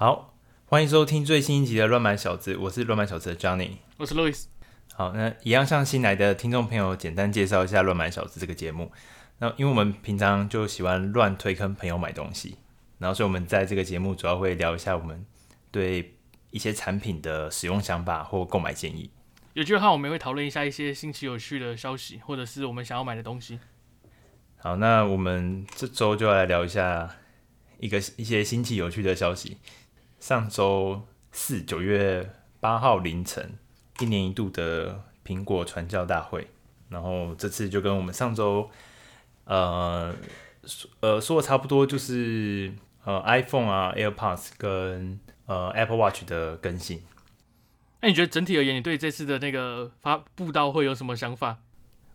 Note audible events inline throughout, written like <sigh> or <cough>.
好，欢迎收听最新一集的《乱买小子》，我是乱买小子的 Johnny，我是 Louis。好，那一样向新来的听众朋友简单介绍一下《乱买小子》这个节目。那因为我们平常就喜欢乱推坑朋友买东西，然后所以我们在这个节目主要会聊一下我们对一些产品的使用想法或购买建议。有机会的话，我们也会讨论一下一些新奇有趣的消息，或者是我们想要买的东西。好，那我们这周就要来聊一下一个一些新奇有趣的消息。上周四九月八号凌晨，一年一度的苹果传教大会，然后这次就跟我们上周呃呃说的差不多，就是呃 iPhone 啊、AirPods 跟呃 Apple Watch 的更新。那你觉得整体而言，你对这次的那个发布道会有什么想法？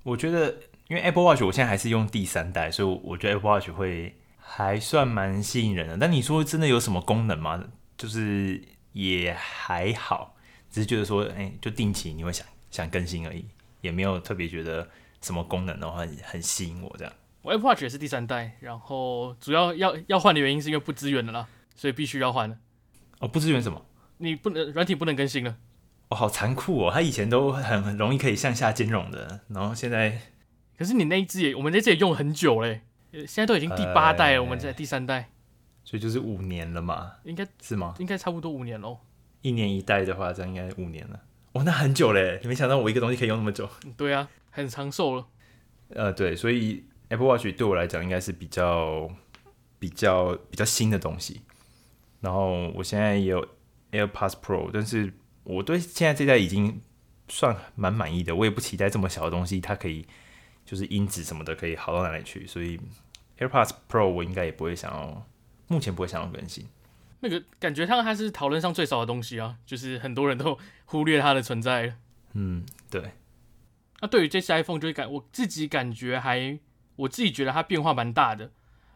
我觉得。因为 Apple Watch 我现在还是用第三代，所以我觉得 Apple Watch 会还算蛮吸引人的。但你说真的有什么功能吗？就是也还好，只是觉得说，哎、欸，就定期你会想想更新而已，也没有特别觉得什么功能的话很，很吸引我这样。我 Apple Watch 也是第三代，然后主要要要换的原因是因为不支援了啦，所以必须要换了。哦，不支援什么？你不能软体不能更新了。哦，好残酷哦！它以前都很很容易可以向下兼容的，然后现在。可是你那一只也，我们那只也用了很久嘞，现在都已经第八代了，欸、我们在第三代，所以就是五年了嘛？应该是吗？应该差不多五年喽。一年一代的话，这样应该五年了。哦，那很久嘞！你没想到我一个东西可以用那么久。对啊，很长寿了。呃，对，所以 Apple Watch 对我来讲应该是比较比较比较新的东西。然后我现在也有 AirPods Pro，但是我对现在这代已经算蛮满意的。我也不期待这么小的东西，它可以。就是音质什么的可以好到哪里去，所以 AirPods Pro 我应该也不会想要，目前不会想要更新。那个感觉上它是讨论上最少的东西啊，就是很多人都忽略它的存在。嗯，对。那、啊、对于这次 iPhone 就会感我自己感觉还，我自己觉得它变化蛮大的，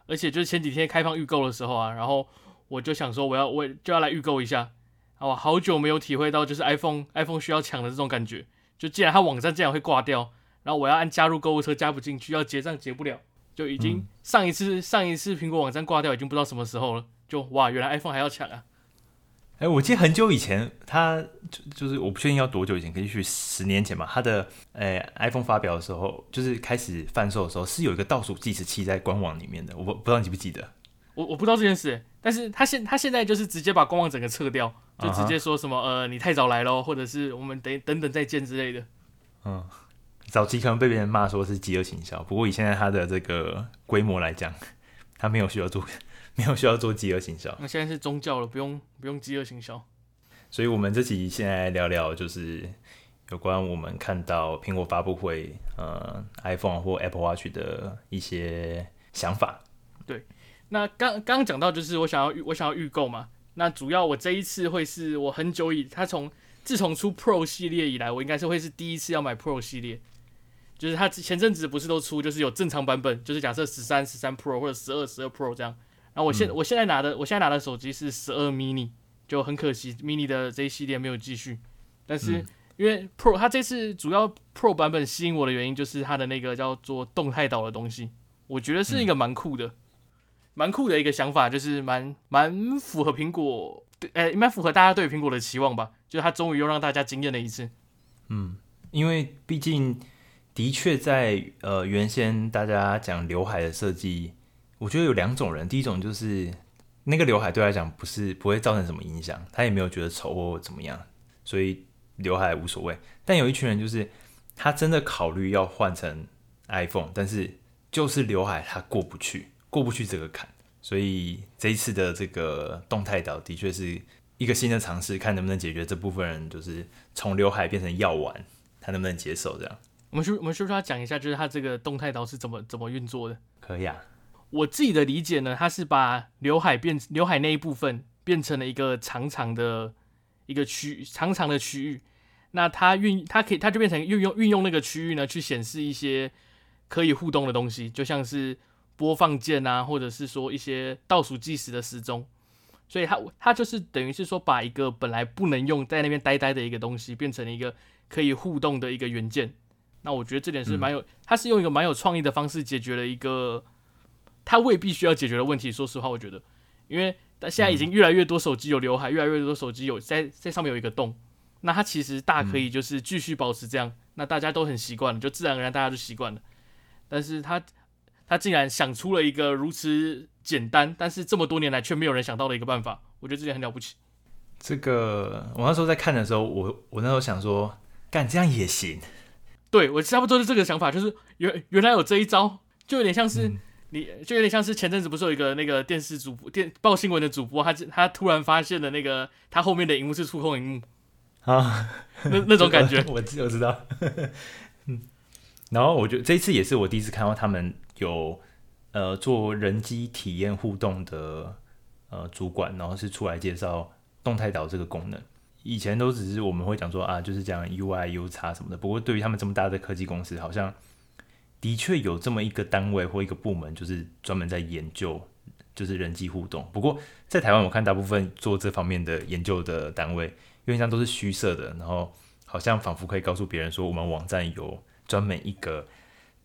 而且就是前几天开放预购的时候啊，然后我就想说我要我就要来预购一下，啊，我好久没有体会到就是 iPhone iPhone 需要抢的这种感觉，就既然它网站竟然会挂掉。然后我要按加入购物车，加不进去，要结账结不了，就已经上一次、嗯、上一次苹果网站挂掉，已经不知道什么时候了。就哇，原来 iPhone 还要抢啊！哎、欸，我记得很久以前，它就就是我不确定要多久以前，可以去十年前嘛。它的哎、欸、iPhone 发表的时候，就是开始贩售的时候，是有一个倒数计时器在官网里面的。我不不知道你记不记得？我我不知道这件事，但是他现他现在就是直接把官网整个撤掉，就直接说什么、uh -huh. 呃你太早来喽，或者是我们等等等再见之类的。嗯。早期可能被别人骂说是饥饿行销，不过以现在它的这个规模来讲，<laughs> 它没有需要做，<laughs> 没有需要做饥饿行销。那现在是宗教了，不用不用饥饿行销。所以，我们这集现在来聊聊，就是有关我们看到苹果发布会，呃，iPhone 或 Apple Watch 的一些想法。对，那刚刚讲到就是我想要我想要预购嘛，那主要我这一次会是我很久以，他从自从出 Pro 系列以来，我应该是会是第一次要买 Pro 系列。就是它前阵子不是都出，就是有正常版本，就是假设十三、十三 Pro 或者十二、十二 Pro 这样。然后我现、嗯、我现在拿的，我现在拿的手机是十二 mini，就很可惜，mini 的这一系列没有继续。但是因为 Pro 它这次主要 Pro 版本吸引我的原因，就是它的那个叫做动态岛的东西，我觉得是一个蛮酷的，蛮、嗯、酷的一个想法，就是蛮蛮符合苹果，对，呃，蛮符合大家对苹果的期望吧。就是它终于又让大家惊艳了一次。嗯，因为毕竟。的确，在呃原先大家讲刘海的设计，我觉得有两种人。第一种就是那个刘海对他来讲不是不会造成什么影响，他也没有觉得丑或怎么样，所以刘海无所谓。但有一群人就是他真的考虑要换成 iPhone，但是就是刘海他过不去，过不去这个坎。所以这一次的这个动态岛的确是一个新的尝试，看能不能解决这部分人就是从刘海变成药丸，他能不能接受这样。我们需我们需不需要讲一下，就是它这个动态岛是怎么怎么运作的？可以啊。我自己的理解呢，它是把刘海变刘海那一部分变成了一个长长的一个区长长的区域。那它运它可以它就变成运用运用那个区域呢，去显示一些可以互动的东西，就像是播放键啊，或者是说一些倒数计时的时钟。所以它它就是等于是说，把一个本来不能用在那边呆呆的一个东西，变成了一个可以互动的一个元件。那我觉得这点是蛮有，他是用一个蛮有创意的方式解决了一个他未必需要解决的问题。说实话，我觉得，因为但现在已经越来越多手机有刘海，越来越多手机有在在上面有一个洞。那他其实大可以就是继续保持这样，那大家都很习惯了，就自然而然大家就习惯了。但是他他竟然想出了一个如此简单，但是这么多年来却没有人想到的一个办法，我觉得这点很了不起。这个我那时候在看的时候，我我那时候想说，干这样也行。对，我差不多是这个想法，就是原原来有这一招，就有点像是、嗯、你，就有点像是前阵子不是有一个那个电视主播电报新闻的主播，他他突然发现了那个他后面的荧幕是触控荧幕。啊，那那种感觉，<laughs> 我我知道。<laughs> 嗯，然后我觉得这一次也是我第一次看到他们有呃做人机体验互动的呃主管，然后是出来介绍动态岛这个功能。以前都只是我们会讲说啊，就是讲 UI、UX 什么的。不过对于他们这么大的科技公司，好像的确有这么一个单位或一个部门，就是专门在研究就是人机互动。不过在台湾，我看大部分做这方面的研究的单位，因为像都是虚设的，然后好像仿佛可以告诉别人说，我们网站有专门一个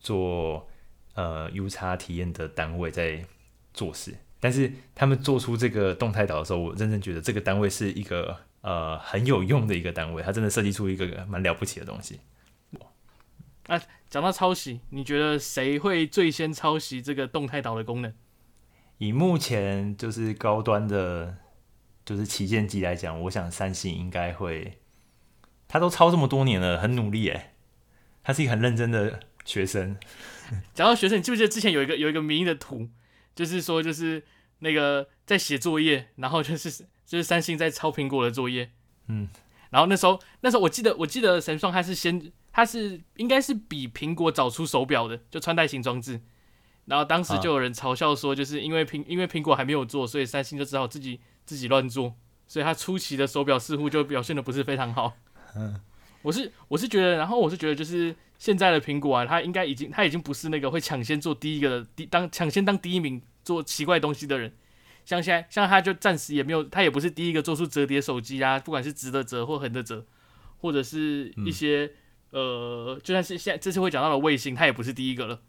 做呃 UX 体验的单位在做事。但是他们做出这个动态岛的时候，我认真正觉得这个单位是一个。呃，很有用的一个单位，它真的设计出一个蛮了不起的东西。啊，讲到抄袭，你觉得谁会最先抄袭这个动态岛的功能？以目前就是高端的，就是旗舰机来讲，我想三星应该会。他都抄这么多年了，很努力哎，他是一个很认真的学生。讲到学生，你记不记得之前有一个有一个迷的图，就是说就是那个在写作业，然后就是。就是三星在抄苹果的作业，嗯，然后那时候那时候我记得我记得神创它是先它是应该是比苹果早出手表的，就穿戴型装置，然后当时就有人嘲笑说，就是因为苹因为苹果还没有做，所以三星就只好自己自己乱做，所以它初期的手表似乎就表现的不是非常好。嗯，我是我是觉得，然后我是觉得就是现在的苹果啊，它应该已经它已经不是那个会抢先做第一个的第当抢先当第一名做奇怪东西的人。像现在，像他就暂时也没有，他也不是第一个做出折叠手机啊，不管是直的折或横的折，或者是一些、嗯、呃，就算是现在这次会讲到的卫星，他也不是第一个了。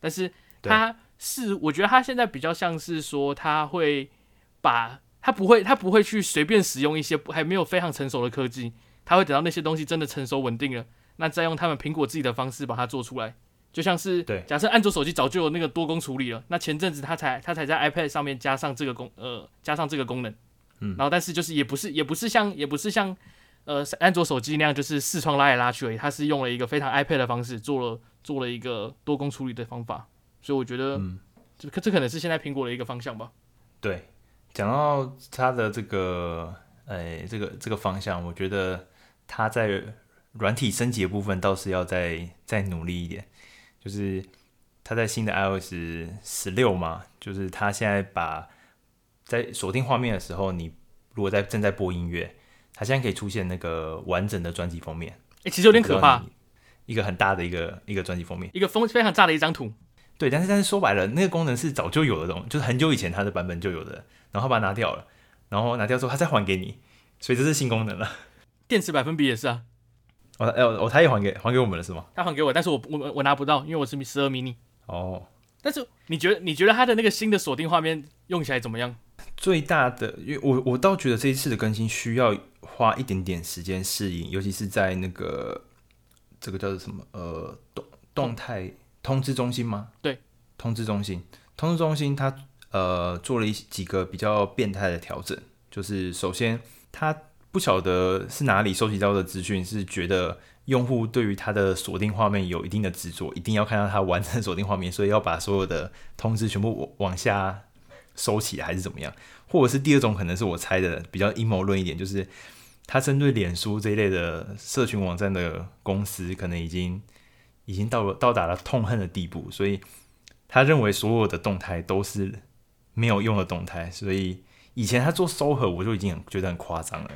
但是他是，我觉得他现在比较像是说，他会把，他不会，他不会去随便使用一些还没有非常成熟的科技，他会等到那些东西真的成熟稳定了，那再用他们苹果自己的方式把它做出来。就像是，假设安卓手机早就有那个多工处理了，那前阵子它才它才在 iPad 上面加上这个功，呃，加上这个功能，嗯，然后但是就是也不是也不是像也不是像呃安卓手机那样就是视窗拉来拉去而已，它是用了一个非常 iPad 的方式做了做了一个多工处理的方法，所以我觉得，嗯，这这可能是现在苹果的一个方向吧。对，讲到它的这个，哎，这个这个方向，我觉得它在软体升级的部分倒是要再再努力一点。就是它在新的 iOS 十六嘛，就是它现在把在锁定画面的时候，你如果在正在播音乐，它现在可以出现那个完整的专辑封面。哎、欸，其实有点可怕，一个很大的一个一个专辑封面，一个封非常炸的一张图。对，但是但是说白了，那个功能是早就有的东西，就是很久以前它的版本就有的，然后把它拿掉了，然后拿掉之后它再还给你，所以这是新功能了。电池百分比也是啊。哦，哎，我，他也还给还给我们了是吗？他还给我，但是我我我拿不到，因为我是十二 mini。哦，但是你觉得你觉得他的那个新的锁定画面用起来怎么样？最大的，因为我我倒觉得这一次的更新需要花一点点时间适应，尤其是在那个这个叫做什么呃动动态通知中心吗？对，通知中心，通知中心它呃做了一几个比较变态的调整，就是首先它。不晓得是哪里收集到的资讯，是觉得用户对于他的锁定画面有一定的执着，一定要看到他完成锁定画面，所以要把所有的通知全部往下收起来，还是怎么样？或者是第二种可能是我猜的比较阴谋论一点，就是他针对脸书这一类的社群网站的公司，可能已经已经到了到达了痛恨的地步，所以他认为所有的动态都是没有用的动态，所以以前他做搜核，我就已经觉得很夸张了。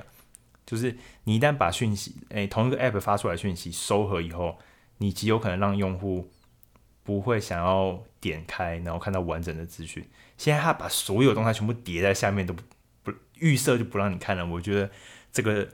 就是你一旦把讯息，诶、同一个 app 发出来讯息收合以后，你极有可能让用户不会想要点开，然后看到完整的资讯。现在他把所有东西全部叠在下面，都不不预设就不让你看了。我觉得这个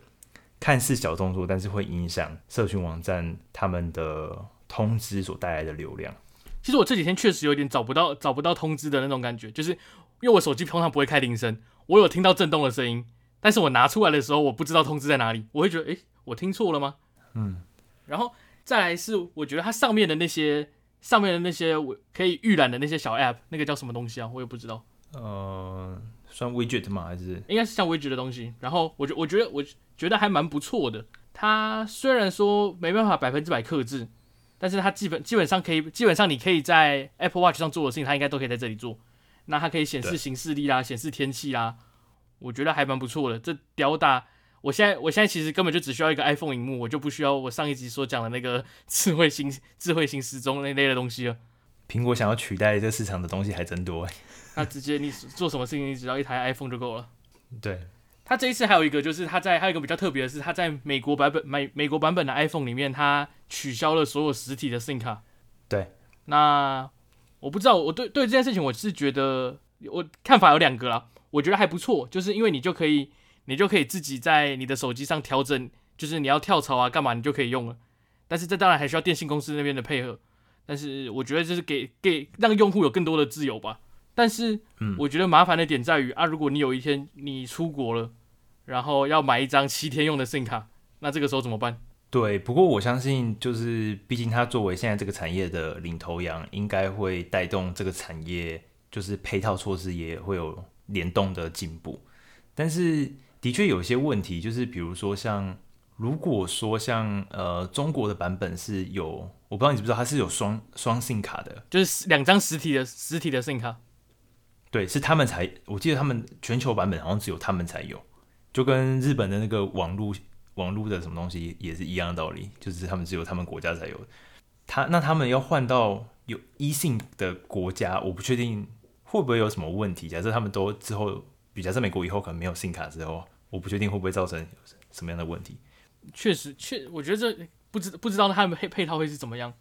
看似小动作，但是会影响社群网站他们的通知所带来的流量。其实我这几天确实有点找不到找不到通知的那种感觉，就是因为我手机通常不会开铃声，我有听到震动的声音，但是我拿出来的时候，我不知道通知在哪里，我会觉得，诶，我听错了吗？嗯，然后再来是，我觉得它上面的那些上面的那些我可以预览的那些小 app，那个叫什么东西啊？我也不知道。呃，算 widget 吗？还是应该是像 widget 的东西。然后我觉我觉得我觉得还蛮不错的。它虽然说没办法百分之百克制，但是它基本基本上可以，基本上你可以在 Apple Watch 上做的事情，它应该都可以在这里做。那它可以显示行事历啦，显示天气啦，我觉得还蛮不错的。这屌打，我现在我现在其实根本就只需要一个 iPhone 萤幕，我就不需要我上一集所讲的那个 <laughs> 智慧型智慧型时钟那类的东西了。苹果想要取代这市场的东西还真多哎。<laughs> 那直接你做什么事情，你只要一台 iPhone 就够了。<laughs> 对。它这一次还有一个，就是它在还有一个比较特别的是，它在美国版本美美国版本的 iPhone 里面，它取消了所有实体的 SIM 卡。对。那我不知道，我对对这件事情，我是觉得我看法有两个啦。我觉得还不错，就是因为你就可以你就可以自己在你的手机上调整，就是你要跳槽啊干嘛，你就可以用了。但是这当然还需要电信公司那边的配合。但是我觉得就是给给让用户有更多的自由吧。但是，我觉得麻烦的点在于、嗯、啊，如果你有一天你出国了，然后要买一张七天用的 SIM 卡，那这个时候怎么办？对，不过我相信，就是毕竟它作为现在这个产业的领头羊，应该会带动这个产业，就是配套措施也会有联动的进步。但是，的确有些问题，就是比如说像，如果说像呃中国的版本是有，我不知道你知不知道，它是有双双 SIM 卡的，就是两张实体的实体的 SIM 卡。对，是他们才，我记得他们全球版本好像只有他们才有，就跟日本的那个网络网络的什么东西也是一样的道理，就是他们只有他们国家才有。他那他们要换到有 eSIM 的国家，我不确定会不会有什么问题。假设他们都之后，比假设美国以后可能没有 SIM 卡之后，我不确定会不会造成什么样的问题。确实，确，我觉得这不知不知道他们配配套会是怎么样。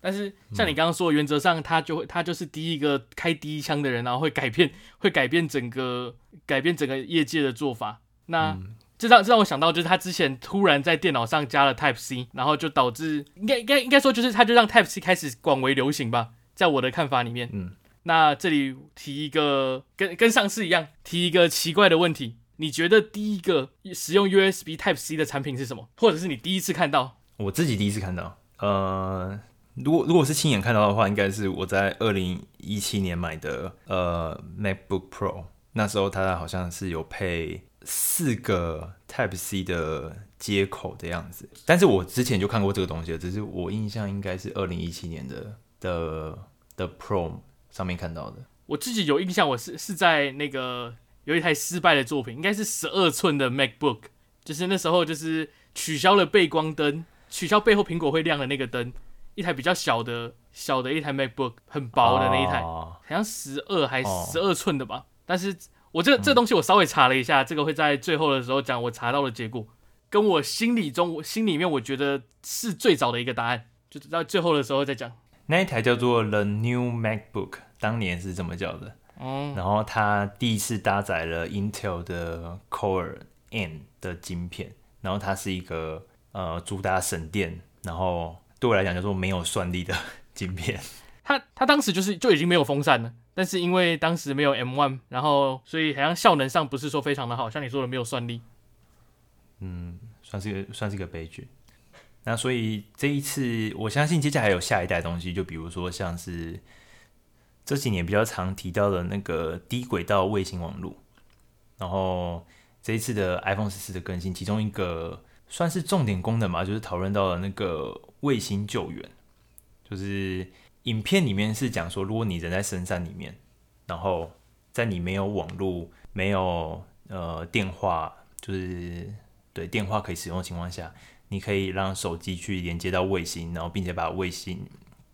但是像你刚刚说，原则上他就会，他就是第一个开第一枪的人，然后会改变，会改变整个改变整个业界的做法。那这让这让我想到，就是他之前突然在电脑上加了 Type C，然后就导致应该应该应该说，就是他就让 Type C 开始广为流行吧。在我的看法里面，嗯，那这里提一个跟跟上次一样，提一个奇怪的问题：你觉得第一个使用 USB Type C 的产品是什么？或者是你第一次看到？我自己第一次看到，呃。如果如果是亲眼看到的话，应该是我在二零一七年买的呃 MacBook Pro，那时候它好像是有配四个 Type C 的接口的样子，但是我之前就看过这个东西了，只是我印象应该是二零一七年的的的 Pro 上面看到的。我自己有印象，我是是在那个有一台失败的作品，应该是十二寸的 MacBook，就是那时候就是取消了背光灯，取消背后苹果会亮的那个灯。一台比较小的小的一台 MacBook，很薄的那一台，哦、好像十二还十二寸的吧。哦、但是我这这东西我稍微查了一下，嗯、这个会在最后的时候讲。我查到的结果，跟我心里中我心里面我觉得是最早的一个答案，就到最后的时候再讲。那一台叫做 The New MacBook，当年是这么叫的。嗯，然后它第一次搭载了 Intel 的 Core N 的晶片，然后它是一个呃主打省电，然后。对我来讲，叫做没有算力的 <laughs> 晶片。它它当时就是就已经没有风扇了，但是因为当时没有 M1，然后所以好像效能上不是说非常的好，像你说的没有算力。嗯，算是一个算是一个悲剧。那所以这一次，我相信接下来还有下一代东西，就比如说像是这几年比较常提到的那个低轨道卫星网络。然后这一次的 iPhone 十四的更新，其中一个算是重点功能嘛，就是讨论到了那个。卫星救援，就是影片里面是讲说，如果你人在深山里面，然后在你没有网络、没有呃电话，就是对电话可以使用的情况下，你可以让手机去连接到卫星，然后并且把卫星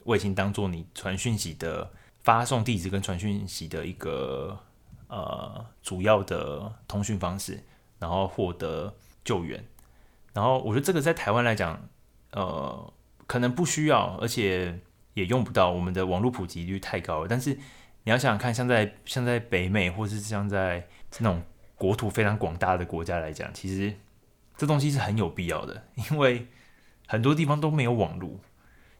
卫星当做你传讯息的发送地址跟传讯息的一个呃主要的通讯方式，然后获得救援。然后我觉得这个在台湾来讲，呃。可能不需要，而且也用不到，我们的网络普及率太高了。但是你要想想看，像在像在北美，或是像在那种国土非常广大的国家来讲，其实这东西是很有必要的，<laughs> 因为很多地方都没有网络。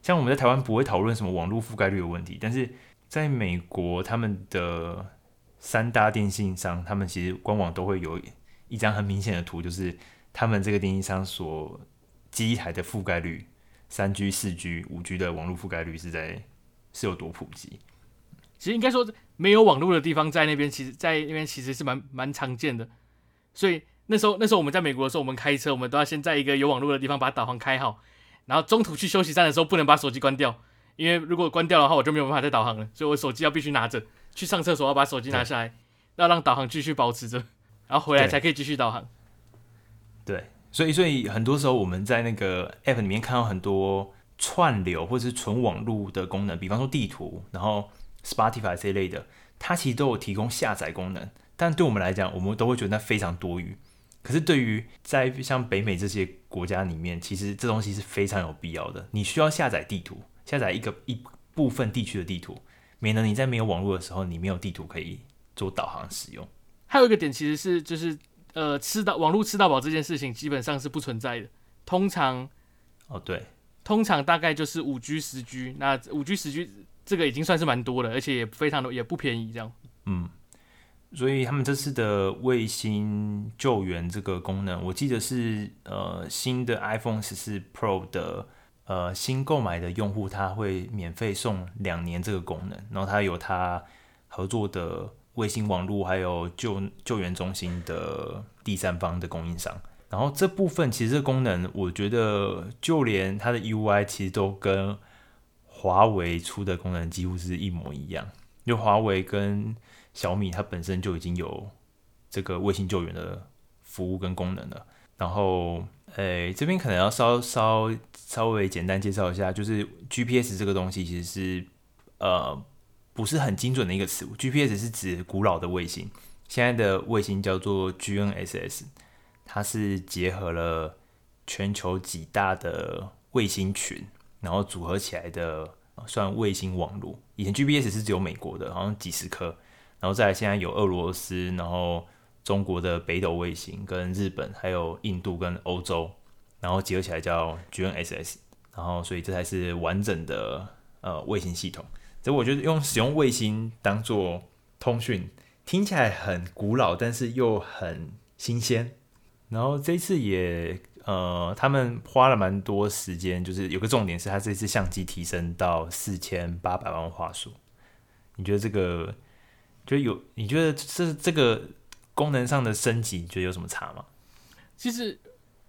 像我们在台湾不会讨论什么网络覆盖率的问题，但是在美国，他们的三大电信商，他们其实官网都会有一张很明显的图，就是他们这个电信商所机台的覆盖率，三 G、四 G、五 G 的网络覆盖率是在是有多普及。其实应该说，没有网络的地方，在那边其实，在那边其实是蛮蛮常见的。所以那时候，那时候我们在美国的时候，我们开车，我们都要先在一个有网络的地方把导航开好，然后中途去休息站的时候，不能把手机关掉，因为如果关掉的话，我就没有办法再导航了。所以我手机要必须拿着，去上厕所要把手机拿下来，要让导航继续保持着，然后回来才可以继续导航。对，所以所以很多时候我们在那个 App 里面看到很多串流或者是纯网络的功能，比方说地图，然后。Spotify 这一类的，它其实都有提供下载功能，但对我们来讲，我们都会觉得那非常多余。可是对于在像北美这些国家里面，其实这东西是非常有必要的。你需要下载地图，下载一个一部分地区的地图，免得你在没有网络的时候，你没有地图可以做导航使用。还有一个点，其实是就是呃，吃到网络吃到饱这件事情，基本上是不存在的。通常，哦对，通常大概就是五 G 十 G，那五 G 十 G。这个已经算是蛮多了，而且也非常的也不便宜，这样。嗯，所以他们这次的卫星救援这个功能，我记得是呃新的 iPhone 十四 Pro 的呃新购买的用户，他会免费送两年这个功能，然后他有他合作的卫星网络，还有救救援中心的第三方的供应商。然后这部分其实这功能，我觉得就连它的 UI 其实都跟华为出的功能几乎是一模一样，因为华为跟小米它本身就已经有这个卫星救援的服务跟功能了。然后，诶，这边可能要稍稍稍微简单介绍一下，就是 GPS 这个东西其实是呃不是很精准的一个词。GPS 是指古老的卫星，现在的卫星叫做 GNSS，它是结合了全球几大的卫星群。然后组合起来的算卫星网络。以前 GPS 是只有美国的，好像几十颗。然后再来现在有俄罗斯，然后中国的北斗卫星，跟日本，还有印度跟欧洲，然后结合起来叫 GNSS。然后所以这才是完整的呃卫星系统。所以我觉得用使用卫星当做通讯，听起来很古老，但是又很新鲜。然后这次也。呃，他们花了蛮多时间，就是有个重点是，他这次相机提升到四千八百万画素。你觉得这个，就有？你觉得这这个功能上的升级，你觉得有什么差吗？其实，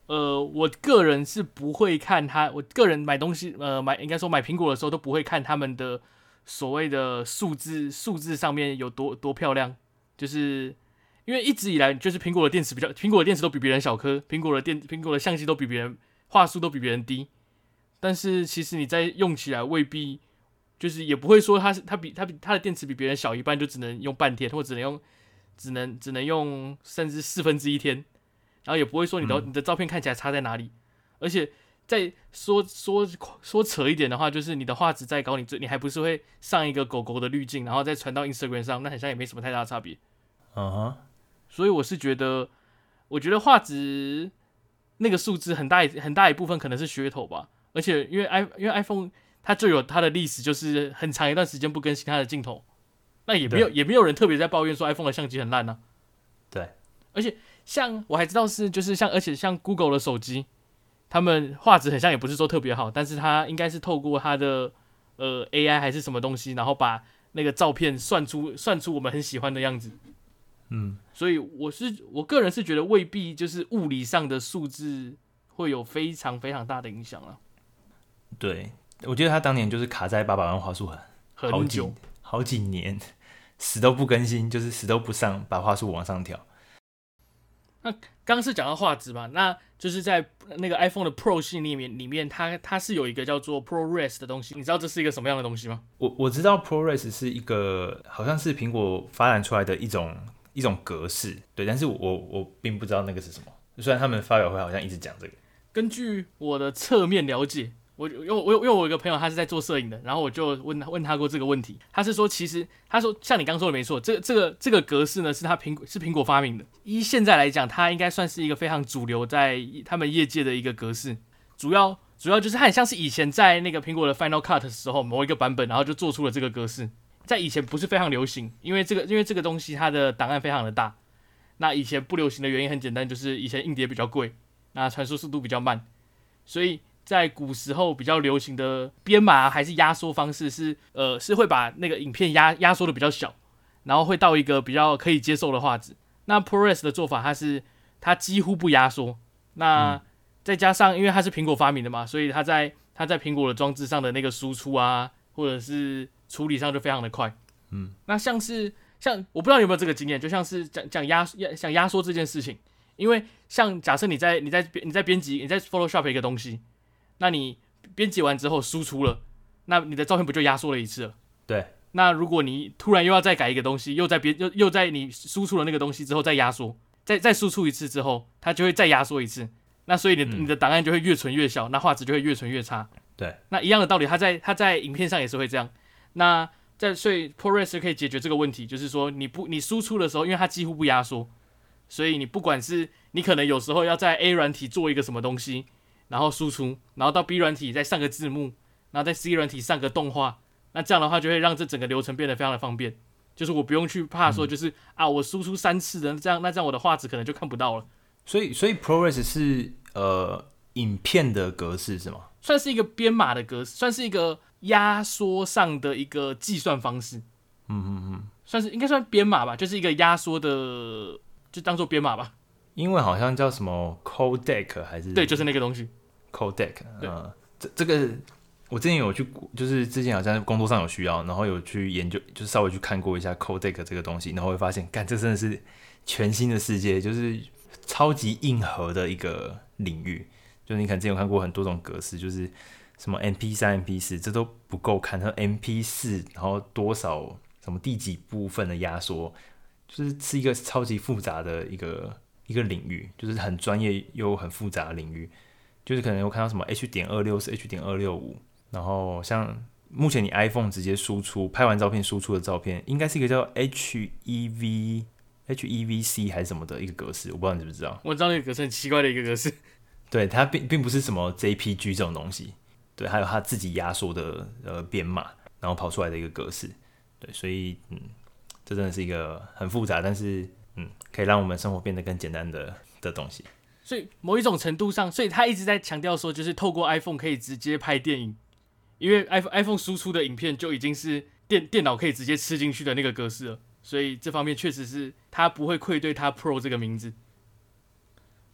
呃，我个人是不会看它，我个人买东西，呃，买应该说买苹果的时候都不会看他们的所谓的数字，数字上面有多多漂亮，就是。因为一直以来就是苹果的电池比较，苹果的电池都比别人小颗，苹果的电，苹果的相机都比别人画素都比别人低，但是其实你在用起来未必，就是也不会说它是它比它比它的电池比别人小一半就只能用半天，或只能用只能只能用甚至四分之一天，然后也不会说你的、嗯、你的照片看起来差在哪里，而且再说说说扯一点的话，就是你的画质再高，你最你还不是会上一个狗狗的滤镜，然后再传到 Instagram 上，那好像也没什么太大的差别，嗯哼。所以我是觉得，我觉得画质那个数字很大一很大一部分可能是噱头吧。而且因为 i 因为 iPhone 它就有它的历史，就是很长一段时间不更新它的镜头，那也没有也没有人特别在抱怨说 iPhone 的相机很烂呢。对，而且像我还知道是就是像而且像 Google 的手机，他们画质很像也不是说特别好，但是它应该是透过它的呃 AI 还是什么东西，然后把那个照片算出算出我们很喜欢的样子。嗯，所以我是我个人是觉得未必就是物理上的数字会有非常非常大的影响了。对，我觉得他当年就是卡在八百万话术很很久好几年，死都不更新，就是死都不上，把话术往上调。那刚刚是讲到画质嘛，那就是在那个 iPhone 的 Pro 系列里面，里面它它是有一个叫做 ProRes 的东西，你知道这是一个什么样的东西吗？我我知道 ProRes 是一个好像是苹果发展出来的一种。一种格式，对，但是我我并不知道那个是什么。虽然他们发表会好像一直讲这个。根据我的侧面了解，我因为我因为我有一个朋友他是在做摄影的，然后我就问他问他过这个问题。他是说，其实他说像你刚说的没错，这个这个这个格式呢是他苹果是苹果发明的。依现在来讲，它应该算是一个非常主流在他们业界的一个格式。主要主要就是很像是以前在那个苹果的 Final Cut 的时候某一个版本，然后就做出了这个格式。在以前不是非常流行，因为这个因为这个东西它的档案非常的大。那以前不流行的原因很简单，就是以前硬碟比较贵，那传输速度比较慢，所以在古时候比较流行的编码还是压缩方式是，呃，是会把那个影片压压缩的比较小，然后会到一个比较可以接受的画质。那 ProRes 的做法，它是它几乎不压缩，那再加上因为它是苹果发明的嘛，所以它在它在苹果的装置上的那个输出啊，或者是处理上就非常的快。嗯，那像是。像我不知道你有没有这个经验，就像是讲讲压压想压缩这件事情，因为像假设你在你在编你在编辑你在 Photoshop 一个东西，那你编辑完之后输出了，那你的照片不就压缩了一次了？对。那如果你突然又要再改一个东西，又在编又又在你输出了那个东西之后再压缩，再再输出一次之后，它就会再压缩一次。那所以你、嗯、你的档案就会越存越小，那画质就会越存越差。对。那一样的道理，它在它在影片上也是会这样。那在所以 ProRes 可以解决这个问题，就是说你不你输出的时候，因为它几乎不压缩，所以你不管是你可能有时候要在 A 软体做一个什么东西，然后输出，然后到 B 软体再上个字幕，然后在 C 软体上个动画，那这样的话就会让这整个流程变得非常的方便，就是我不用去怕说就是、嗯、啊我输出三次的这样，那这样我的画质可能就看不到了。所以所以 ProRes 是呃影片的格式是吗？算是一个编码的格式，算是一个。压缩上的一个计算方式，嗯嗯嗯，算是应该算编码吧，就是一个压缩的，就当做编码吧。因为好像叫什么 codec 还是？对，就是那个东西，codec。嗯，这这个我之前有去，就是之前好像工作上有需要，然后有去研究，就是稍微去看过一下 codec 这个东西，然后会发现，干，这真的是全新的世界，就是超级硬核的一个领域。就是你可能之前有看过很多种格式，就是。什么 MP 三、MP 四，这都不够看。它 MP 四，然后多少什么第几部分的压缩，就是是一个超级复杂的一个一个领域，就是很专业又很复杂的领域。就是可能有看到什么 H 点二六是 H 点二六五，然后像目前你 iPhone 直接输出拍完照片输出的照片，应该是一个叫 HEV HEVC 还是什么的一个格式，我不知道你知不知道？我知道那个格式很奇怪的一个格式，<laughs> 对，它并并不是什么 JPG 这种东西。对，还有它自己压缩的呃编码，然后跑出来的一个格式，对，所以嗯，这真的是一个很复杂，但是嗯，可以让我们生活变得更简单的的东西。所以某一种程度上，所以他一直在强调说，就是透过 iPhone 可以直接拍电影，因为 iPhone iPhone 输出的影片就已经是电电脑可以直接吃进去的那个格式了，所以这方面确实是他不会愧对他 Pro 这个名字。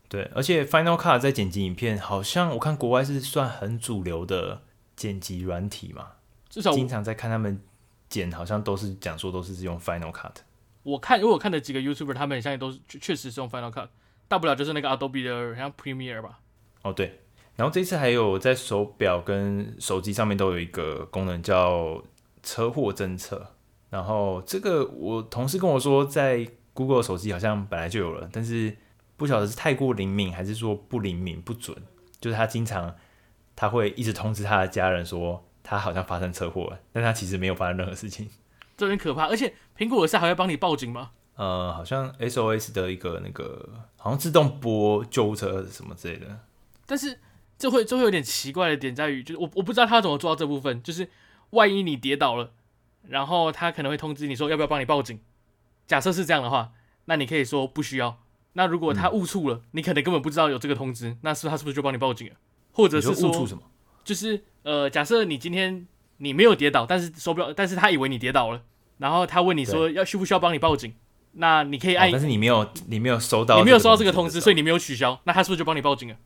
对，而且 Final Cut 在剪辑影片，好像我看国外是算很主流的剪辑软体嘛，至少经常在看他们剪，好像都是讲说都是用 Final Cut。我看，因为我看的几个 YouTuber，他们现在都是确实是用 Final Cut，大不了就是那个 Adobe 的像 Premiere 吧。哦，对，然后这次还有在手表跟手机上面都有一个功能叫车祸侦测，然后这个我同事跟我说，在 Google 手机好像本来就有了，但是。不晓得是太过灵敏，还是说不灵敏不准，就是他经常他会一直通知他的家人说他好像发生车祸了，但他其实没有发生任何事情，这很可怕。而且苹果的是还会帮你报警吗？呃，好像 SOS 的一个那个好像自动拨救护车什么之类的。但是这会这会有点奇怪的点在于，就是我我不知道他怎么做到这部分，就是万一你跌倒了，然后他可能会通知你说要不要帮你报警。假设是这样的话，那你可以说不需要。那如果他误触了，嗯，你可能根本不知道有这个通知，那是他是不是就帮你报警了？或者是说，误触什么？就是呃，假设你今天你没有跌倒，但是手表，但是他以为你跌倒了，然后他问你说要需不需要帮你报警？那你可以按，哦，但是你没有，你没有收到，你没有收到这个通知，所以你没有取消，那他是不是就帮你报警了？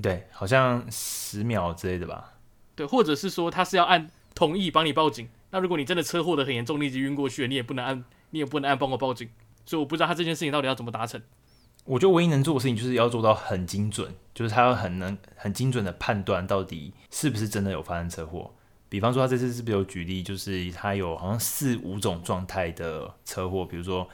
对，好像十秒之类的吧。对，或者是说他是要按同意帮你报警，那如果你真的车祸的很严重，你已经晕过去了，你也不能按，你也不能按帮我报警，所以我不知道他这件事情到底要怎么达成。我觉得唯一能做的事情就是要做到很精准，就是他要很能很精准的判断到底是不是真的有发生车祸。比方说，他这次是不是有举例，就是他有好像四五种状态的车祸，比如说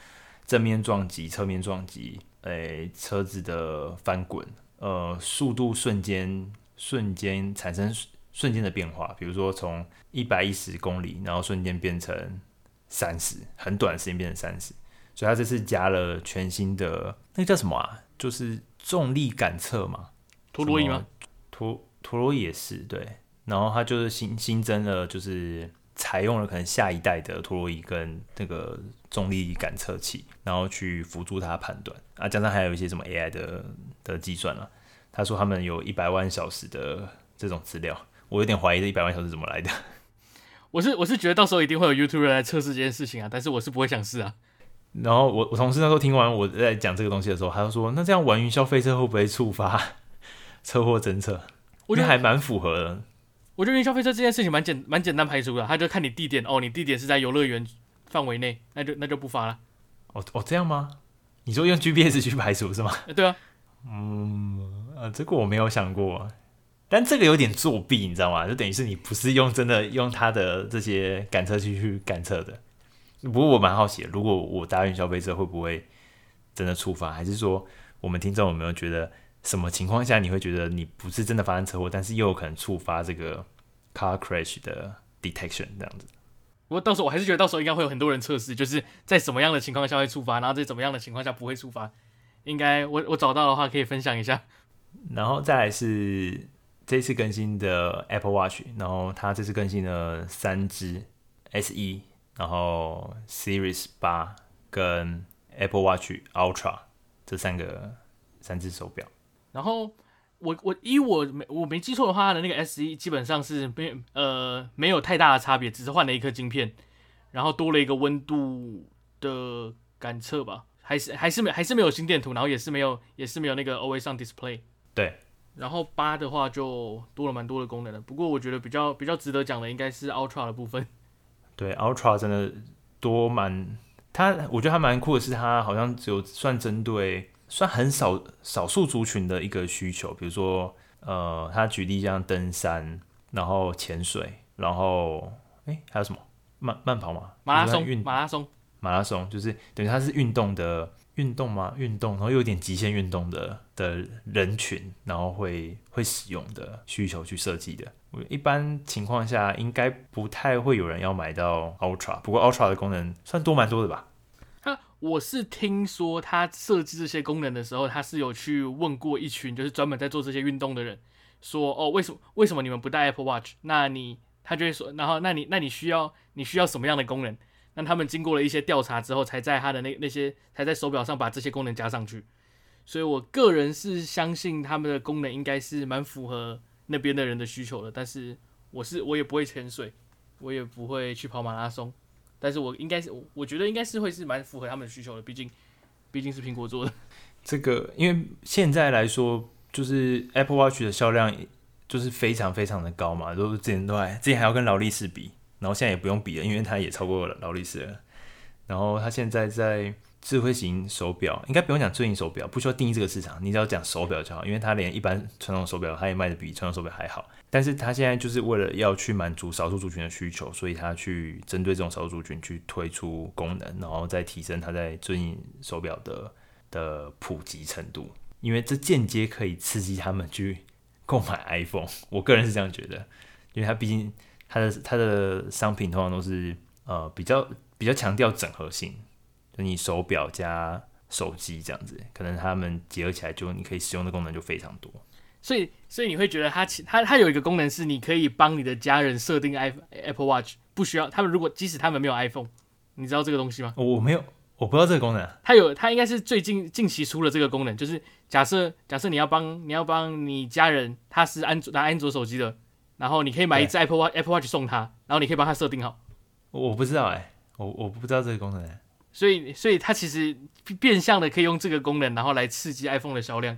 正面撞击、侧面撞击，诶、欸，车子的翻滚，呃，速度瞬间瞬间产生瞬间的变化，比如说从一百一十公里，然后瞬间变成三十，很短的时间变成三十。所以它这次加了全新的那个叫什么啊？就是重力感测嘛，陀螺仪吗？陀陀螺仪也是对。然后它就是新新增了，就是采用了可能下一代的陀螺仪跟那个重力感测器，然后去辅助他判断啊，加上还有一些什么 AI 的的计算了。他说他们有一百万小时的这种资料，我有点怀疑这一百万小时怎么来的。我是我是觉得到时候一定会有 YouTuber 来测试这件事情啊，但是我是不会想试啊。然后我我同事那时候听完我在讲这个东西的时候，他就说：“那这样玩云霄飞车会不会触发 <laughs> 车祸侦测？”我觉得还蛮符合的。我觉得云霄飞车这件事情蛮简蛮简单排除的，他就看你地点哦，你地点是在游乐园范围内，那就那就不发了。哦哦，这样吗？你说用 GPS 去排除是吗？对啊。嗯，呃，这个我没有想过，但这个有点作弊，你知道吗？就等于是你不是用真的用它的这些感测器去感测的。不过我蛮好奇的，如果我搭云霄飞车会不会真的触发？还是说我们听众有没有觉得什么情况下你会觉得你不是真的发生车祸，但是又有可能触发这个 car crash 的 detection 这样子？不过到时候我还是觉得到时候应该会有很多人测试，就是在什么样的情况下会触发，然后在怎么样的情况下不会触发。应该我我找到的话可以分享一下。然后再来是这次更新的 Apple Watch，然后它这次更新了三只 SE。然后 Series 八跟 Apple Watch Ultra 这三个三只手表，然后我我依我没我没记错的话，它的那个 SE 基本上是没呃没有太大的差别，只是换了一颗晶片，然后多了一个温度的感测吧，还是还是没还是没有心电图，然后也是没有也是没有那个 Always On Display。对，然后八的话就多了蛮多的功能的，不过我觉得比较比较值得讲的应该是 Ultra 的部分。<laughs> 对，Ultra 真的多蛮，它我觉得它蛮酷的是，它好像只有算针对算很少少数族群的一个需求，比如说呃，他举例像登山，然后潜水，然后哎还有什么慢慢跑嘛，马拉松运马拉松马拉松就是等于它是运动的。运动嘛？运动，然后又有点极限运动的的人群，然后会会使用的需求去设计的。我一般情况下应该不太会有人要买到 Ultra，不过 Ultra 的功能算多蛮多的吧？我是听说他设计这些功能的时候，他是有去问过一群就是专门在做这些运动的人，说哦，为什么为什么你们不带 Apple Watch？那你他就会说，然后那你那你需要你需要什么样的功能？那他们经过了一些调查之后，才在他的那那些才在手表上把这些功能加上去。所以我个人是相信他们的功能应该是蛮符合那边的人的需求的。但是我是我也不会潜水，我也不会去跑马拉松，但是我应该是我觉得应该是会是蛮符合他们的需求的。毕竟毕竟是苹果做的。<laughs> 这个因为现在来说，就是 Apple Watch 的销量就是非常非常的高嘛，都之前都还之前还要跟劳力士比。然后现在也不用比了，因为它也超过劳力士了。然后它现在在智慧型手表，应该不用讲智慧型手表，不需要定义这个市场，你只要讲手表就好，因为它连一般传统手表它也卖的比传统手表还好。但是它现在就是为了要去满足少数族群的需求，所以它去针对这种少数族群去推出功能，然后再提升它在智慧手表的的普及程度，因为这间接可以刺激他们去购买 iPhone。我个人是这样觉得，因为它毕竟。它的它的商品通常都是呃比较比较强调整合性，就你手表加手机这样子，可能他们结合起来就你可以使用的功能就非常多。所以所以你会觉得它其它它有一个功能是你可以帮你的家人设定 i Apple Watch，不需要他们如果即使他们没有 iPhone，你知道这个东西吗？我没有，我不知道这个功能。它有它应该是最近近期出了这个功能，就是假设假设你要帮你要帮你家人，他是安卓拿安卓手机的。然后你可以买一只 Apple Watch Apple Watch 送他，然后你可以帮他设定好。我不知道哎、欸，我我不知道这个功能、欸。所以所以它其实变相的可以用这个功能，然后来刺激 iPhone 的销量。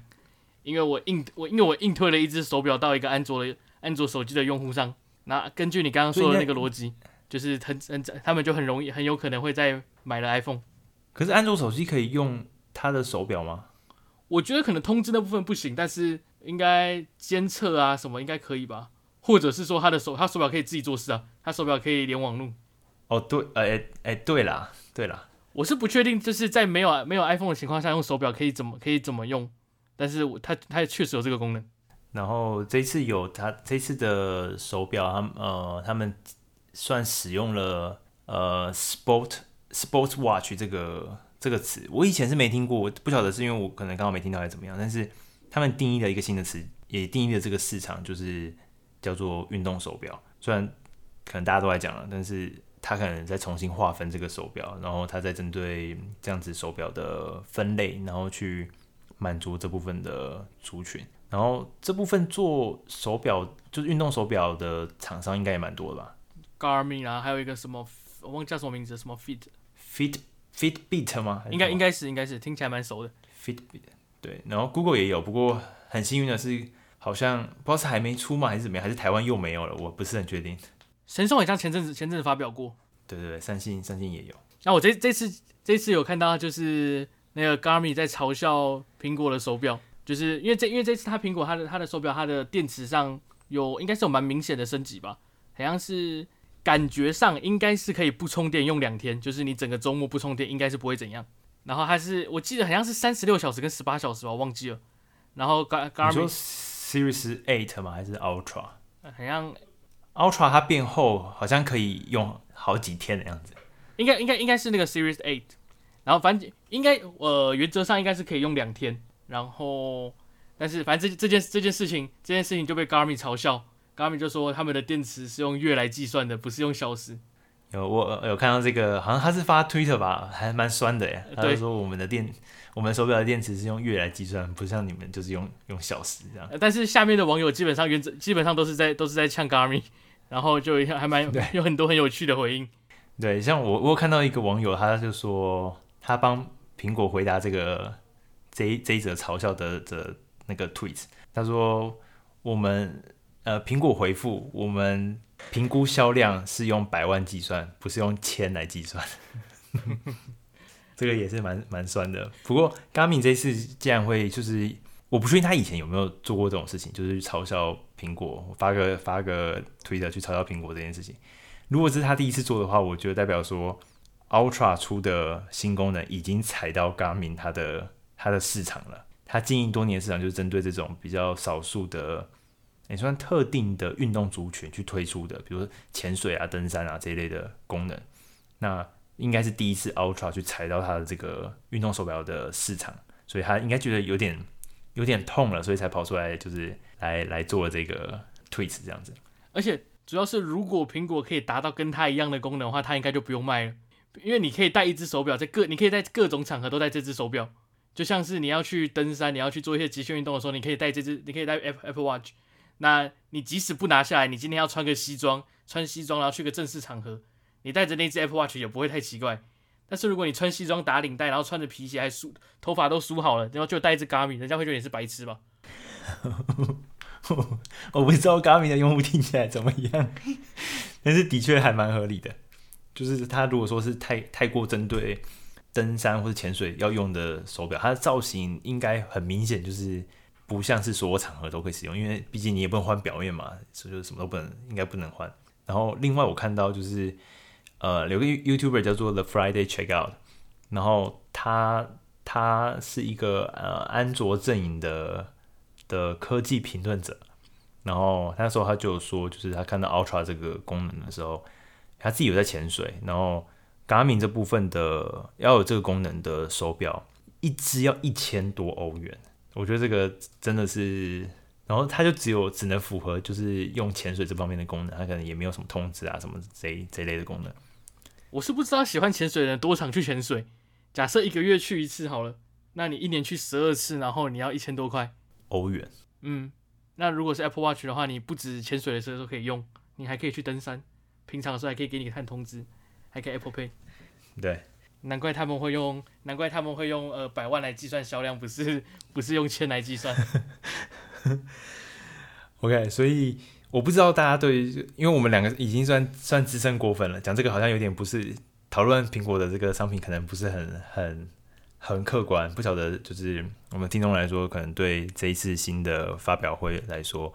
因为我硬我因为我硬推了一只手表到一个安卓的安卓手机的用户上，那根据你刚刚说的那个逻辑，就是很很他们就很容易很有可能会再买了 iPhone。可是安卓手机可以用它的手表吗？我觉得可能通知那部分不行，但是应该监测啊什么应该可以吧。或者是说他的手，他手表可以自己做事啊，他手表可以连网络。哦，对，哎、欸、哎、欸，对啦，对啦，我是不确定，就是在没有没有 iPhone 的情况下，用手表可以怎么可以怎么用，但是它它也确实有这个功能。然后这次有他这次的手表，他呃他们算使用了呃 sport sports watch 这个这个词，我以前是没听过，我不晓得是因为我可能刚好没听到还是怎么样，但是他们定义了一个新的词，也定义了这个市场就是。叫做运动手表，虽然可能大家都在讲了，但是他可能再重新划分这个手表，然后他再针对这样子手表的分类，然后去满足这部分的族群。然后这部分做手表就是运动手表的厂商应该也蛮多的吧？Garmin 啊，还有一个什么我忘记叫什么名字，什么 Fit Fit Fitbit 吗？应该应该是应该是听起来蛮熟的 Fitbit。对，然后 Google 也有，不过很幸运的是，好像不知道是还没出吗，还是怎么样，还是台湾又没有了，我不是很确定。神送好像前阵子前阵子发表过。对对对，三星三星也有。那我这这次这次有看到，就是那个 Garmin 在嘲笑苹果的手表。就是因为这，因为这次它苹果它的它的手表它的电池上有应该是有蛮明显的升级吧，好像是感觉上应该是可以不充电用两天，就是你整个周末不充电应该是不会怎样。然后它是我记得好像是三十六小时跟十八小时吧，我忘记了。然后 Garmin 你说 Series Eight 吗？还是 Ultra？好像 Ultra 它变厚，好像可以用好几天的样子。应该应该应该是那个 Series Eight，然后反正应该呃原则上应该是可以用两天。然后，但是反正这这件这件事情，这件事情就被 Garmin 嘲笑。Garmin 就说他们的电池是用月来计算的，不是用小时。有我有看到这个，好像他是发 Twitter 吧，还蛮酸的耶。他就说我们的电，我们手表的电池是用月来计算，不像你们就是用用小时这样。但是下面的网友基本上原则基本上都是在都是在呛 Garmin，然后就还蛮对有很多很有趣的回应。对，像我我有看到一个网友，他就说他帮苹果回答这个。这一这一则嘲笑的的那个 tweet，他说我们呃苹果回复我们评估销量是用百万计算，不是用千来计算，<laughs> 这个也是蛮蛮酸的。不过 Garmin 这次竟然会就是我不确定他以前有没有做过这种事情，就是嘲笑苹果，我发个发个 tweet 去嘲笑苹果这件事情。如果是他第一次做的话，我觉得代表说 Ultra 出的新功能已经踩到 Garmin 它的。它的市场了，它经营多年的市场就是针对这种比较少数的，也算特定的运动族群去推出的，比如潜水啊、登山啊这一类的功能。那应该是第一次 Ultra 去踩到它的这个运动手表的市场，所以他应该觉得有点有点痛了，所以才跑出来就是来来做这个 tweet 这样子。而且主要是，如果苹果可以达到跟它一样的功能的话，它应该就不用卖了，因为你可以带一只手表，在各你可以在各种场合都带这只手表。就像是你要去登山，你要去做一些极限运动的时候，你可以带这只，你可以带 Apple Watch。那你即使不拿下来，你今天要穿个西装，穿西装然后去个正式场合，你带着那只 Apple Watch 也不会太奇怪。但是如果你穿西装打领带，然后穿着皮鞋还梳头发都梳好了，然后就带一只 Garmin，人家会觉得你是白痴吧？<laughs> 我不知道 Garmin 的用户听起来怎么样，<laughs> 但是的确还蛮合理的。就是他如果说是太太过针对。登山或者潜水要用的手表，它的造型应该很明显，就是不像是所有场合都可以使用，因为毕竟你也不能换表面嘛，所以就什么都不能，应该不能换。然后另外我看到就是，呃，有个 YouTuber 叫做 The Friday Checkout，然后他他是一个呃安卓阵营的的科技评论者，然后那时候他就说，就是他看到 Ultra 这个功能的时候，他自己有在潜水，然后。Garmin 这部分的要有这个功能的手表，一只要一千多欧元，我觉得这个真的是，然后它就只有只能符合就是用潜水这方面的功能，它可能也没有什么通知啊什么这这类的功能。我是不知道喜欢潜水的人多常去潜水，假设一个月去一次好了，那你一年去十二次，然后你要一千多块欧元。嗯，那如果是 Apple Watch 的话，你不止潜水的时候都可以用，你还可以去登山，平常的时候还可以给你看通知。还可以 Apple Pay，对，难怪他们会用，难怪他们会用呃百万来计算销量，不是不是用千来计算。<laughs> OK，所以我不知道大家对，因为我们两个已经算算资深果粉了，讲这个好像有点不是讨论苹果的这个商品，可能不是很很很客观，不晓得就是我们听众来说，可能对这一次新的发表会来说，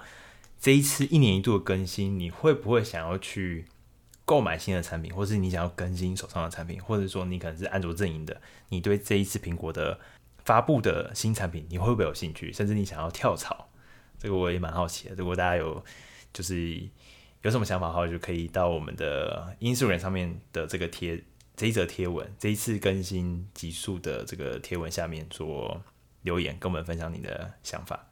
这一次一年一度的更新，你会不会想要去？购买新的产品，或是你想要更新手上的产品，或者说你可能是安卓阵营的，你对这一次苹果的发布的新产品，你会不会有兴趣？甚至你想要跳槽？这个我也蛮好奇的。如果大家有就是有什么想法的话，就可以到我们的 Instagram 上面的这个贴这一则贴文，这一次更新集数的这个贴文下面做留言，跟我们分享你的想法。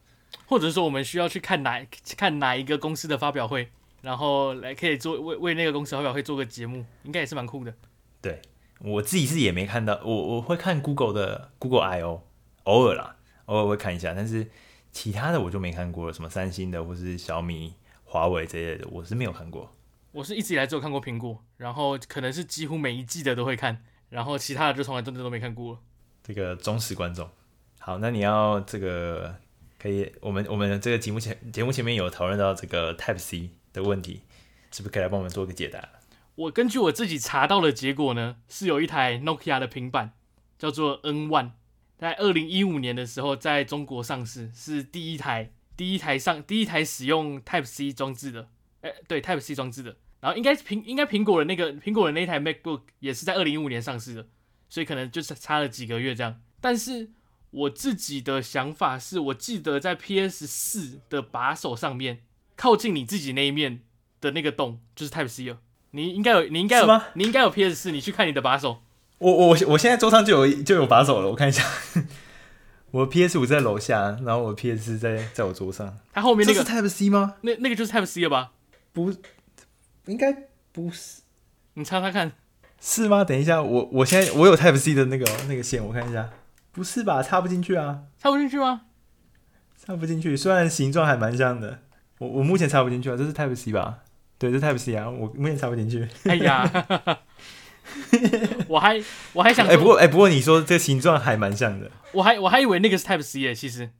或者说我们需要去看哪看哪一个公司的发表会？然后来可以做为为那个公司发表会做个节目，应该也是蛮酷的。对，我自己是也没看到，我我会看 Google 的 Google I/O，偶尔啦，偶尔会看一下，但是其他的我就没看过了，什么三星的或是小米、华为这类的，我是没有看过。我是一直以来只有看过苹果，然后可能是几乎每一季的都会看，然后其他的就从来真的都没看过了。这个忠实观众，好，那你要这个可以，我们我们这个节目前节目前面有讨论到这个 Type C 的问题，是不是可以来帮我们做个解答？我根据我自己查到的结果呢，是有一台 Nokia 的平板叫做 N One，在二零一五年的时候在中国上市，是第一台第一台上第一台使用 Type C 装置的。哎，对，Type C 装置的，然后应该苹应该苹果的那个苹果的那台 MacBook 也是在二零一五年上市的，所以可能就是差了几个月这样。但是我自己的想法是，我记得在 PS 四的把手上面，靠近你自己那一面的那个洞就是 Type C 了。你应该有，你应该有，吗你应该有 PS 四，你去看你的把手。我我我现在桌上就有就有把手了，我看一下。我 PS 五在楼下，然后我 PS 四在在我桌上。它后面那个是 Type C 吗？那那个就是 Type C 了吧？不，应该不是。你猜猜看，是吗？等一下，我我现在我有 Type C 的那个那个线，我看一下，不是吧？插不进去啊？插不进去吗？插不进去，虽然形状还蛮像的。我我目前插不进去啊，这是 Type C 吧？对，这是 Type C 啊，我目前插不进去。哎呀，<laughs> <laughs> 我还我还想，哎、欸，不过哎、欸，不过你说这形状还蛮像的，我还我还以为那个是 Type C 耶，其实。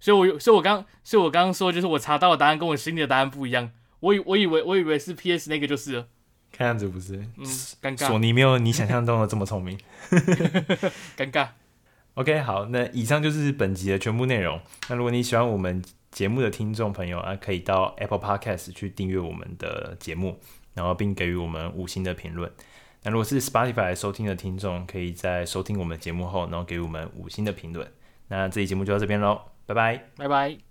所以我，我所以我刚，所以我刚刚说，就是我查到的答案跟我心里的答案不一样。我以我以为我以为是 PS 那个就是了，看样子不是。嗯，尴尬。索尼没有你想象中的这么聪明，<laughs> 尴尬。OK，好，那以上就是本集的全部内容。那如果你喜欢我们节目的听众朋友啊，可以到 Apple Podcast 去订阅我们的节目，然后并给予我们五星的评论。那如果是 Spotify 收听的听众，可以在收听我们节目后，然后给我们五星的评论。那这期节目就到这边喽。拜拜，拜拜。